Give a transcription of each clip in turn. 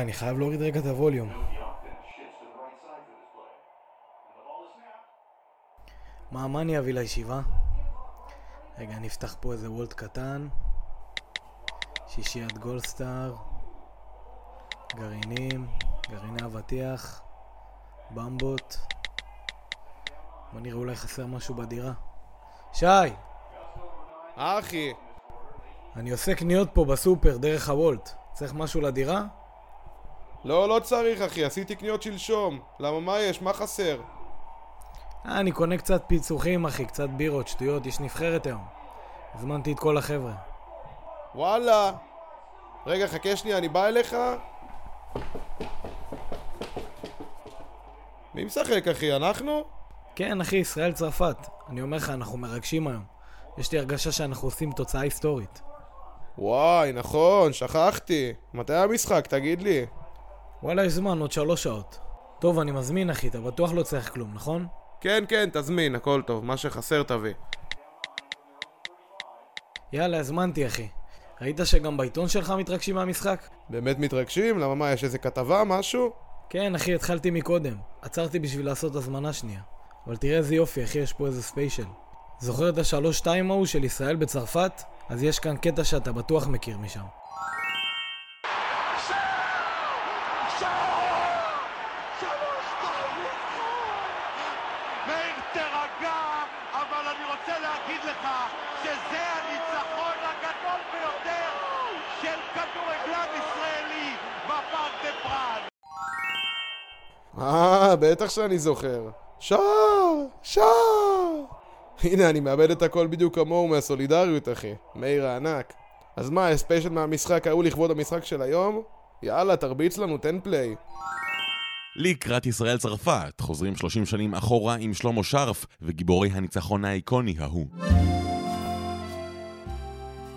אני חייב להוריד רגע את הווליום. מה, מה אני אביא לישיבה? רגע, אני אפתח פה איזה וולט קטן. שישיית גולדסטאר. גרעינים, גרעיני אבטיח. במבות. בוא נראה אולי חסר משהו בדירה. שי! אחי, אני עושה קניות פה בסופר דרך הוולט. צריך משהו לדירה? לא, לא צריך אחי, עשיתי קניות שלשום. למה, מה יש? מה חסר? אה, אני קונה קצת פיצוחים, אחי, קצת בירות, שטויות, יש נבחרת היום. הזמנתי את כל החבר'ה. וואלה. רגע, חכה שנייה, אני בא אליך? מי משחק אחי? אנחנו? כן, אחי, ישראל צרפת. אני אומר לך, אנחנו מרגשים היום. יש לי הרגשה שאנחנו עושים תוצאה היסטורית. וואי, נכון, שכחתי. מתי המשחק? תגיד לי. וואלה, יש זמן, עוד שלוש שעות. טוב, אני מזמין, אחי, אתה בטוח לא צריך כלום, נכון? כן, כן, תזמין, הכל טוב. מה שחסר תביא. יאללה, הזמנתי, אחי. ראית שגם בעיתון שלך מתרגשים מהמשחק? באמת מתרגשים? למה מה, יש איזה כתבה, משהו? כן, אחי, התחלתי מקודם. עצרתי בשביל לעשות הזמנה שנייה. אבל תראה איזה יופי, אחי, יש פה איזה ספיישל. זוכר את השלוש-שתיים ההוא של ישראל בצרפת? אז יש כאן קטע שאתה בטוח מכיר משם. אה, בטח שאני זוכר. שער! שער! הנה, אני מאבד את הכל בדיוק כמוהו מהסולידריות, אחי. מאיר הענק. אז מה, יש special מהמשחק ההוא לכבוד המשחק של היום? יאללה, תרביץ לנו, תן play. לקראת ישראל צרפת, חוזרים 30 שנים אחורה עם שלמה שרף וגיבורי הניצחון האיקוני ההוא.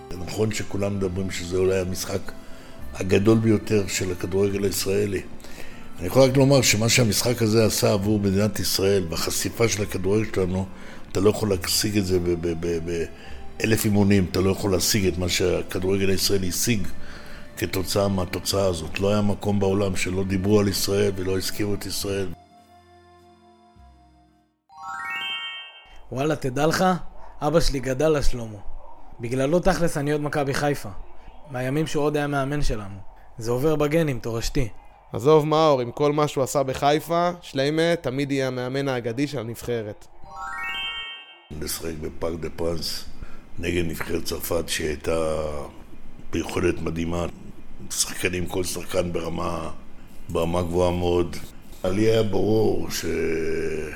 זה נכון שכולם מדברים שזה אולי המשחק הגדול ביותר של הכדורגל הישראלי. אני יכול רק לומר שמה שהמשחק הזה עשה עבור מדינת ישראל, בחשיפה של הכדורגל שלנו, אתה לא יכול להשיג את זה באלף אימונים, אתה לא יכול להשיג את מה שהכדורגל הישראלי השיג כתוצאה מהתוצאה הזאת. לא היה מקום בעולם שלא דיברו על ישראל ולא הזכירו את ישראל. וואלה, תדע לך, אבא שלי גדל לשלמה. בגללו תכלס אני עוד מכבי חיפה. מהימים שהוא עוד היה מאמן שלנו. זה עובר בגנים, תורשתי. עזוב מאור, עם כל מה שהוא עשה בחיפה, שליימה תמיד יהיה המאמן האגדי של הנבחרת. לשחק בפארק דה פרנס נגד נבחרת צרפת שהייתה ביכולת מדהימה. שחקנים, כל שחקן ברמה, ברמה גבוהה מאוד. לי היה ברור שאנחנו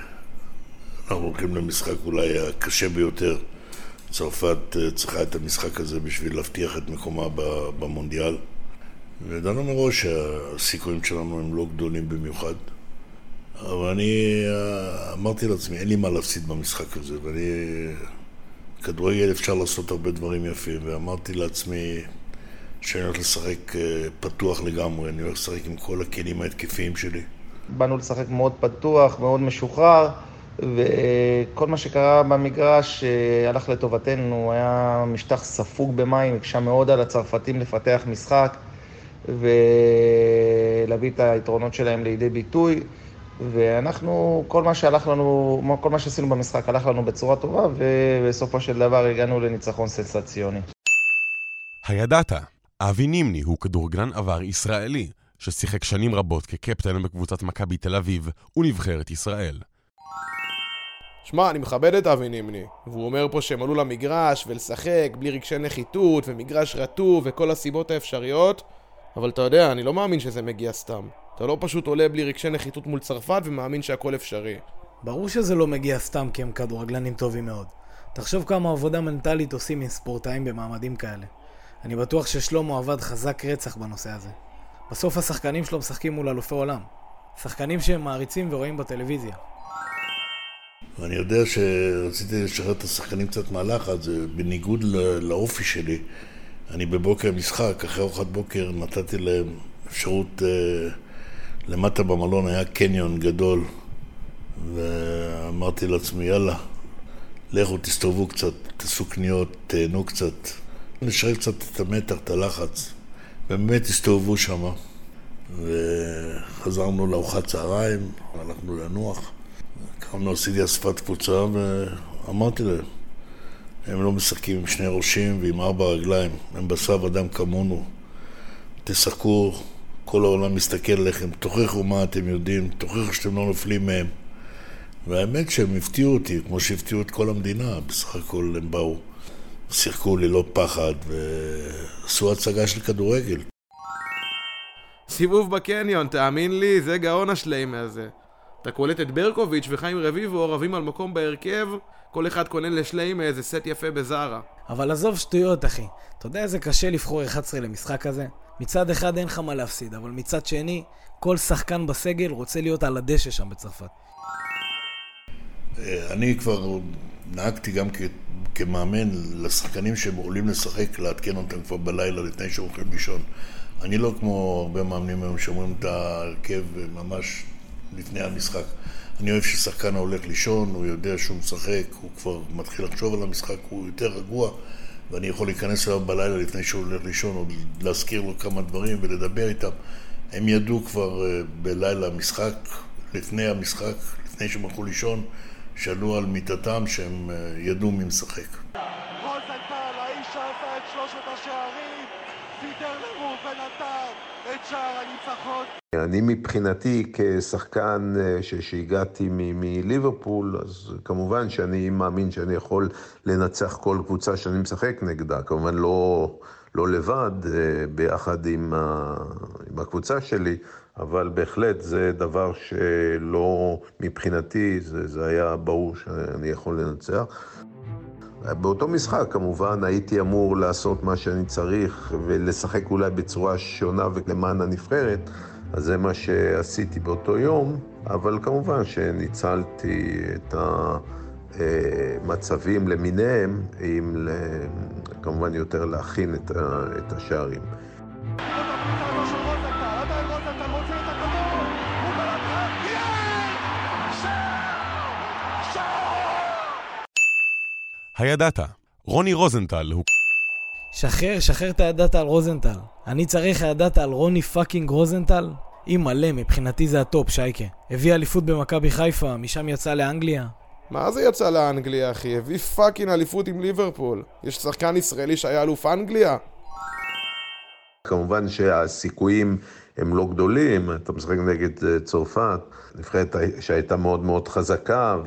הולכים למשחק אולי הקשה ביותר. צרפת אה, צריכה את המשחק הזה בשביל להבטיח את מקומה במונדיאל. וידענו מראש שהסיכויים שלנו הם לא גדולים במיוחד. אבל אני אה, אמרתי לעצמי, אין לי מה להפסיד במשחק הזה, ואני... כדורגל אפשר לעשות הרבה דברים יפים, ואמרתי לעצמי שאני הולך לשחק אה, פתוח לגמרי, אני הולך לשחק עם כל הכלים ההתקפיים שלי. באנו לשחק מאוד פתוח, מאוד משוחרר, וכל מה שקרה במגרש אה, הלך לטובתנו, היה משטח ספוג במים, הקשה מאוד על הצרפתים לפתח משחק ולהביא את היתרונות שלהם לידי ביטוי. ואנחנו, כל מה שהלך לנו, כל מה שעשינו במשחק הלך לנו בצורה טובה, ובסופו של דבר הגענו לניצחון סנסציוני. הידעת? אבי נימני הוא כדורגלן עבר ישראלי, ששיחק שנים רבות כקפטן בקבוצת מכבי תל אביב ונבחרת ישראל. שמע, אני מכבד את אבי נימני, והוא אומר פה שהם עלו למגרש ולשחק בלי רגשי נחיתות ומגרש רטוב וכל הסיבות האפשריות, אבל אתה יודע, אני לא מאמין שזה מגיע סתם. אתה לא פשוט עולה בלי רגשי נחיתות מול צרפת ומאמין שהכל אפשרי. ברור שזה לא מגיע סתם כי הם כדורגלנים טובים מאוד. תחשוב כמה עבודה מנטלית עושים עם ספורטאים במעמדים כאלה. אני בטוח ששלמה עבד חזק רצח בנושא הזה. בסוף השחקנים שלו משחקים מול אלופי עולם. שחקנים שהם מעריצים ורואים בטלוויזיה. ואני יודע שרציתי לשחרר את השחקנים קצת מהלחץ, זה בניגוד לאופי שלי. אני בבוקר משחק, אחרי ארוחת בוקר נתתי להם אפשרות, אה, למטה במלון היה קניון גדול, ואמרתי לעצמי, יאללה, לכו תסתובבו קצת, תעשו קניות, תהנו קצת, נשאר קצת את המתח, את הלחץ. באמת הסתובבו שם, וחזרנו לארוחת צהריים, הלכנו לנוח. קמנו, עשיתי אספת קבוצה ואמרתי להם, הם לא משחקים עם שני ראשים ועם ארבע רגליים, הם בשר אדם כמונו. תשחקו, כל העולם מסתכל עליכם, תוכיחו מה אתם יודעים, תוכיחו שאתם לא נופלים מהם. והאמת שהם הפתיעו אותי, כמו שהפתיעו את כל המדינה, בסך הכל הם באו, שיחקו ללא פחד ועשו הצגה של כדורגל. סיבוב בקניון, תאמין לי, זה גאון השליימה הזה. אתה קולט את ברקוביץ' וחיים רביבו רבים על מקום בהרכב, כל אחד קונן לשליימה איזה סט יפה בזארה. אבל עזוב שטויות, אחי. אתה יודע איזה קשה לבחור 11 למשחק הזה? מצד אחד אין לך מה להפסיד, אבל מצד שני, כל שחקן בסגל רוצה להיות על הדשא שם בצרפת. אה, אני כבר נהגתי גם כ- כמאמן לשחקנים שהם עולים לשחק, לעדכן אותם כבר בלילה לפני שהם הולכים לישון. אני לא כמו הרבה מאמנים היום שאומרים את ההרכב ממש לפני המשחק. אני אוהב ששחקן הולך לישון, הוא יודע שהוא משחק, הוא כבר מתחיל לחשוב על המשחק, הוא יותר רגוע, ואני יכול להיכנס אליו בלילה לפני שהוא הולך לישון, או להזכיר לו כמה דברים ולדבר איתם. הם ידעו כבר אה, בלילה המשחק, לפני המשחק, לפני שהם הלכו לישון, שעלו על מיטתם שהם אה, ידעו מי משחק. רוזנטל, האיש שעשה את שלושת השערים, סידר לראובן עטר את שער הניצחון. אני מבחינתי כשחקן אה, שהגעתי מליברפול, אז כמובן שאני מאמין שאני יכול לנצח כל קבוצה שאני משחק נגדה, כמובן לא, לא לבד, אה, ביחד עם, ה, עם הקבוצה שלי, אבל בהחלט זה דבר שלא, מבחינתי, זה, זה היה ברור שאני יכול לנצח. באותו משחק כמובן הייתי אמור לעשות מה שאני צריך ולשחק אולי בצורה שונה ולמען הנבחרת, אז זה מה שעשיתי באותו יום, אבל כמובן שניצלתי את המצבים למיניהם, עם כמובן יותר להכין את השערים. הידעת, רוני רוזנטל הוא שחרר, שחרר את הידעת על רוזנטל. אני צריך הידעת על רוני fucking רוזנטל? אם מלא, מבחינתי זה ה top, שייקה. הביא אליפות במכבי חיפה, משם יצא לאנגליה. מה זה יצא לאנגליה, אחי? הביא fucking אליפות עם ליברפול. יש שחקן ישראלי שהיה אלוף אנגליה? כמובן שהסיכויים הם לא גדולים, אתה משחק נגד אה, צרפת, נבחרת שהייתה מאוד מאוד חזקה,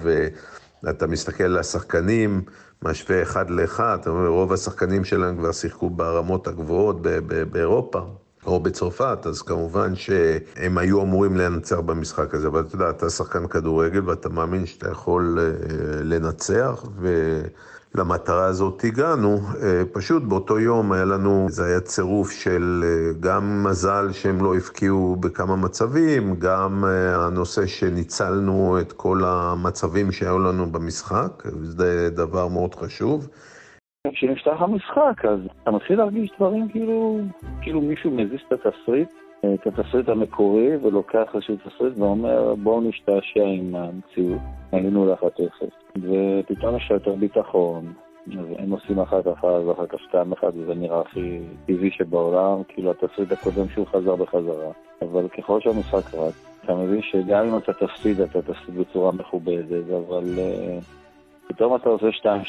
ואתה מסתכל על השחקנים, משווה אחד לאחד, אתה אומר, רוב השחקנים שלהם כבר שיחקו ברמות הגבוהות באירופה. או בצרפת, אז כמובן שהם היו אמורים לנצח במשחק הזה, אבל אתה יודע, אתה שחקן כדורגל ואתה מאמין שאתה יכול אה, לנצח, ולמטרה הזאת הגענו. אה, פשוט באותו יום היה לנו, זה היה צירוף של אה, גם מזל שהם לא הבקיעו בכמה מצבים, גם אה, הנושא שניצלנו את כל המצבים שהיו לנו במשחק, זה דבר מאוד חשוב. כשנפתח המשחק, אז אתה מתחיל להרגיש דברים כאילו, כאילו מישהו מזיז את התסריט, את התסריט המקורי, ולוקח איזשהו תסריט ואומר בואו נשתעשע עם המציאות. עלינו לאחת אפס. ופתאום יש יותר ביטחון, הם עושים אחת אחת ואחר כך שתיים אחד, וזה נראה הכי טבעי שבעולם, כאילו התסריט הקודם שהוא חזר בחזרה. אבל ככל שהמשחק רץ, אתה מבין שגם אם אתה תפסיד, אתה תפסיד בצורה מכובדת, אבל... uh, פתאום אתה עושה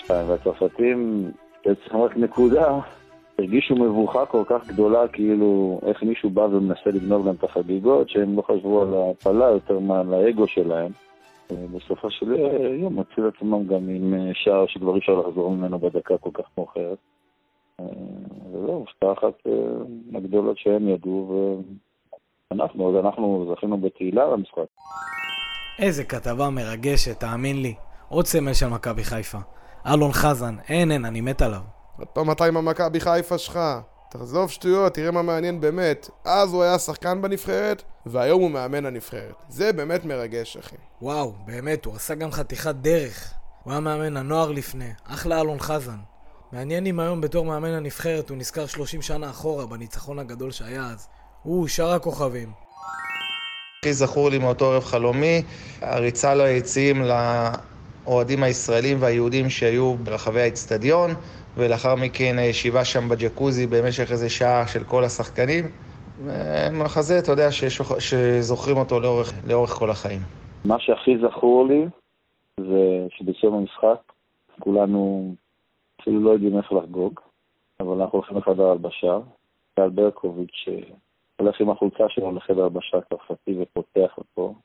2-2, והצרפתים, בעצם רק נקודה, הרגישו מבוכה כל כך גדולה, כאילו איך מישהו בא ומנסה לגנוב להם את החגיגות, שהם לא חשבו על ההפלה יותר מעל האגו שלהם. בסופו של יום מציל עצמם גם עם אה, שער שכבר אי אפשר לחזור ממנו בדקה כל כך מאוחרת. אה, וזהו, שתי אחת אה, הגדולות שהם ידעו, ואנחנו, אז אנחנו זכינו בתהילה למשחק. איזה כתבה מרגשת, תאמין לי. עוד סמל של מכבי חיפה. אלון חזן, אין אין, אני מת עליו. עוד פעם אתה עם המכבי חיפה שלך. תעזוב שטויות, תראה מה מעניין באמת. אז הוא היה שחקן בנבחרת, והיום הוא מאמן הנבחרת. זה באמת מרגש, אחי. וואו, באמת, הוא עשה גם חתיכת דרך. הוא היה מאמן הנוער לפני, אחלה אלון חזן. מעניין אם היום בתור מאמן הנבחרת הוא נזכר 30 שנה אחורה בניצחון הגדול שהיה אז. הוא שאר הכוכבים. הכי זכור לי מאותו ערב חלומי, הריצה ליציעים לאוהדים הישראלים והיהודים שהיו ברחבי האצטדיון, ולאחר מכן ישיבה שם בג'קוזי במשך איזה שעה של כל השחקנים. מחזה, אתה יודע, ששוכ... שזוכרים אותו לאורך, לאורך כל החיים. מה שהכי זכור לי זה שבסיום המשחק כולנו אפילו לא יודעים איך לחגוג, אבל אנחנו הולכים לחדר הלבשה, טל ברקוביץ' הולך עם החולצה שלו לחדר הלבשה הצרפתי ופותח אותו,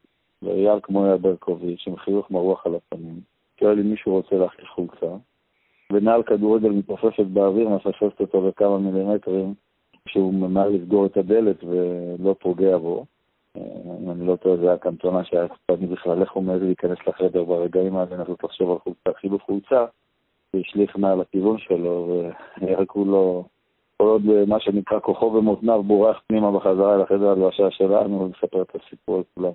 ואייל כמו אייל ברקוביץ' עם חיוך מרוח על הפנים, שואל אם מישהו רוצה להחליף חולצה, ונעל כדורגל מתעופפת באוויר, מפספסת אותו בכמה מילימטרים, כשהוא ממהר לסגור את הדלת ולא פוגע בו. אה, אם אני לא טועה, זה היה קנטונה שהיה אכפת לי בכלל איך הוא מעז להיכנס לחדר ברגעים האלה, לנסות לחשוב על חולצה, חילוף חולצה, והשליך מעל הכיוון שלו, וירקו לו, כל עוד מה שנקרא כוחו במותניו בורח פנימה בחזרה לחדר הלבשה שלנו, ולספר את הסיפור לכולם.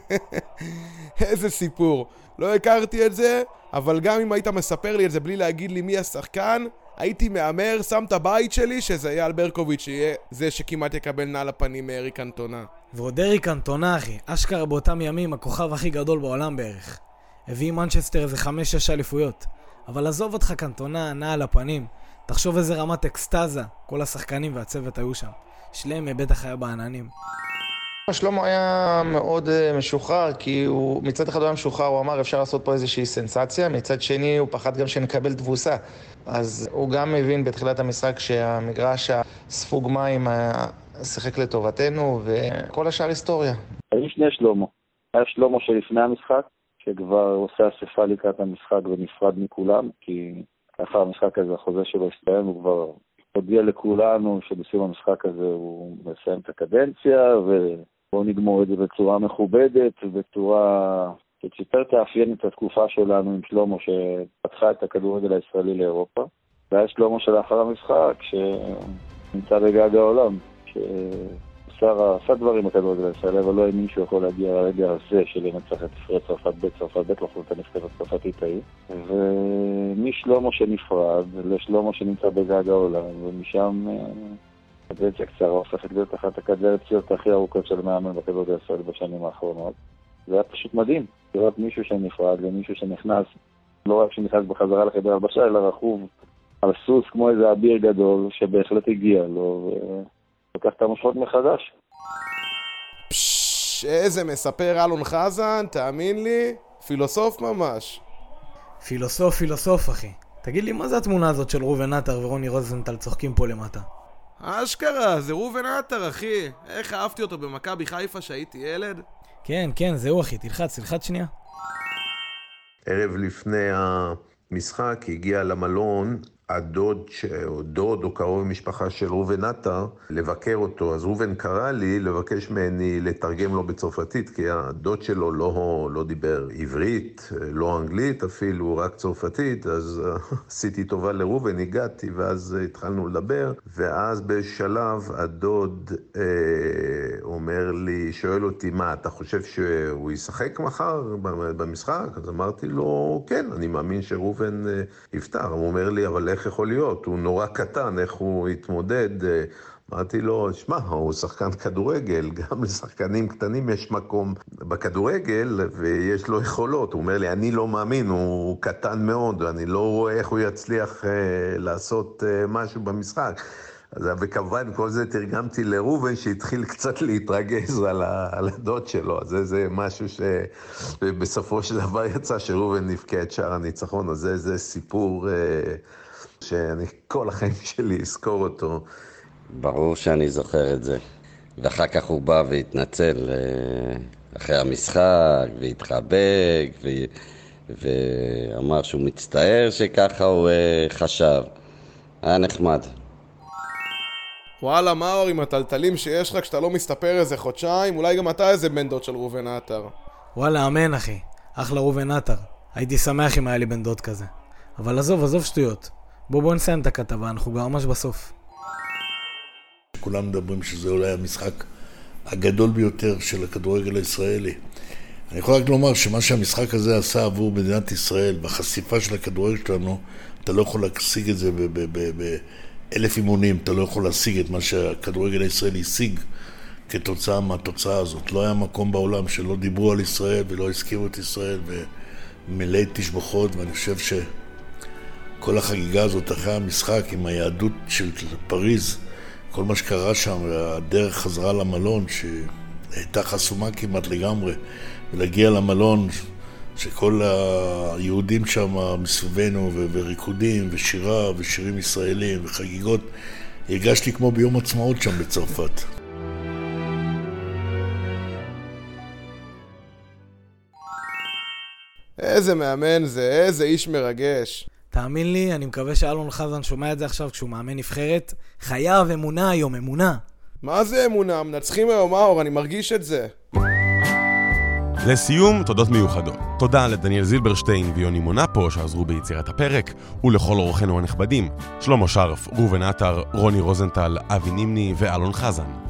איזה סיפור. לא הכרתי את זה, אבל גם אם היית מספר לי את זה בלי להגיד לי מי השחקן, הייתי מהמר, שם את הבית שלי, שזה אייל ברקוביץ' שיהיה זה שכמעט יקבל נעל הפנים מאריק אנטונה. ועוד אריק אנטונה, אחי, אשכרה באותם ימים הכוכב הכי גדול בעולם בערך. הביא מנצ'סטר איזה חמש-שש אליפויות. אבל עזוב אותך קנטונה, נעל הפנים. תחשוב איזה רמת אקסטזה כל השחקנים והצוות היו שם. שלמה בטח היה בעננים. שלמה היה מאוד אה, משוחרר, כי הוא מצד אחד הוא היה משוחרר, הוא אמר אפשר לעשות פה איזושהי סנסציה, מצד שני הוא פחד גם שנקבל תבוסה. אז הוא גם מבין בתחילת המשחק שהמגרש הספוג מים שיחק לטובתנו, וכל השאר היסטוריה. היו שני שלמה. היה שלמה שלפני המשחק, שכבר עושה אספה לקראת המשחק ונפרד מכולם, כי לאחר המשחק הזה החוזה שלו הסתיים, הוא כבר הודיע לכולנו שבסיום המשחק הזה הוא מסיים את הקדנציה, ובואו נגמור את זה בצורה מכובדת, ובצורה שציפר תאפיין את התקופה שלנו עם שלמה שפתחה את הכדורגל הישראלי לאירופה. והיה שלמה שלאחר המשחק, שנמצא בגג העולם, שעשה דברים בכדורגל הישראלי, אבל לא האמין שהוא יכול להגיע לרגע הזה של לנצח את נבחרת צרפת ב', צרפת ב', לחזור את הנבחרת הצרפתית ההיא. ומשלמה שנפרד לשלמה שנמצא בגג העולם, ומשם קדנציה קצרה הופכת להיות אחת הקדנציות הכי ארוכות של מאמן בכדורגל הישראלי בשנים האחרונות. זה היה פשוט מדהים, לראות מישהו שנפרד למישהו שנכנס, לא רק שנכנס בחזרה לחדר הלבשה, אלא רכוב על סוס כמו איזה אביר גדול, שבהחלט הגיע לו, ולוקח את המושכות מחדש. פשש, איזה מספר אלון חזן, תאמין לי, פילוסוף ממש. פילוסוף, פילוסוף, אחי. תגיד לי, מה זה התמונה הזאת של ראובן עטר ורוני רוזנטל צוחקים פה למטה? אשכרה, זה ראובן עטר, אחי. איך אהבתי אותו במכבי חיפה כשהייתי ילד? כן, כן, זהו אחי, תלחץ, תלחץ שנייה. ערב לפני המשחק הגיע למלון הדוד, ש... או דוד או קרוב משפחה של ראובן עטר, לבקר אותו. אז ראובן קרא לי לבקש ממני לתרגם לו בצרפתית, כי הדוד שלו לא, לא דיבר עברית, לא אנגלית אפילו, רק צרפתית, אז עשיתי טובה לראובן, הגעתי, ואז התחלנו לדבר, ואז בשלב הדוד אה, אומר לי, שואל אותי, מה, אתה חושב שהוא ישחק מחר במשחק? אז אמרתי לו, כן, אני מאמין שראובן אה, יפתר. הוא אומר לי, אבל איך יכול להיות? הוא נורא קטן, איך הוא יתמודד? אמרתי לו, שמע, הוא שחקן כדורגל, גם לשחקנים קטנים יש מקום בכדורגל ויש לו יכולות. הוא אומר לי, אני לא מאמין, הוא קטן מאוד, אני לא רואה איך הוא יצליח אה, לעשות אה, משהו במשחק. אז וכמובן, כל זה תרגמתי לראובן שהתחיל קצת להתרגז על, ה, על הדוד שלו. אז זה, זה משהו שבסופו של דבר יצא שראובן נבכה את שער הניצחון. אז זה, זה סיפור... אה, שאני כל החיים שלי אזכור אותו. ברור שאני זוכר את זה. ואחר כך הוא בא והתנצל אה, אחרי המשחק, והתחבק, ו... ואמר שהוא מצטער שככה הוא אה, חשב. היה נחמד. וואלה, מאור, עם הטלטלים שיש לך כשאתה לא מסתפר איזה חודשיים, אולי גם אתה איזה בן דוד של ראובן עטר. וואלה, אמן אחי. אחלה ראובן עטר. הייתי שמח אם היה לי בן דוד כזה. אבל עזוב, עזוב שטויות. בוא בוא נסיים את הכתבה, אנחנו גם ממש בסוף. כולם מדברים שזה אולי המשחק הגדול ביותר של הכדורגל הישראלי. אני יכול רק לומר שמה שהמשחק הזה עשה עבור מדינת ישראל, בחשיפה של הכדורגל שלנו, אתה לא יכול להשיג את זה באלף אימונים, אתה לא יכול להשיג את מה שהכדורגל הישראלי השיג כתוצאה מהתוצאה הזאת. לא היה מקום בעולם שלא דיברו על ישראל ולא הזכירו את ישראל ומלאי תשבחות, ואני חושב ש... כל החגיגה הזאת אחרי המשחק עם היהדות של פריז כל מה שקרה שם, הדרך חזרה למלון, שהייתה חסומה כמעט לגמרי, ולהגיע למלון, שכל היהודים שם מסביבנו, וריקודים, ושירה, ושירים ישראלים, וחגיגות, הרגשתי כמו ביום עצמאות שם בצרפת. איזה מאמן זה, איזה איש מרגש. תאמין לי, אני מקווה שאלון חזן שומע את זה עכשיו כשהוא מאמן נבחרת. חייב אמונה היום, אמונה. מה זה אמונה? מנצחים היום, מאור, אני מרגיש את זה. לסיום, תודות מיוחדות. תודה לדניאל זילברשטיין ויוני מונפו שעזרו ביצירת הפרק, ולכל אורחינו הנכבדים, שלמה שרף, ראובן עטר, רוני רוזנטל, אבי נימני ואלון חזן.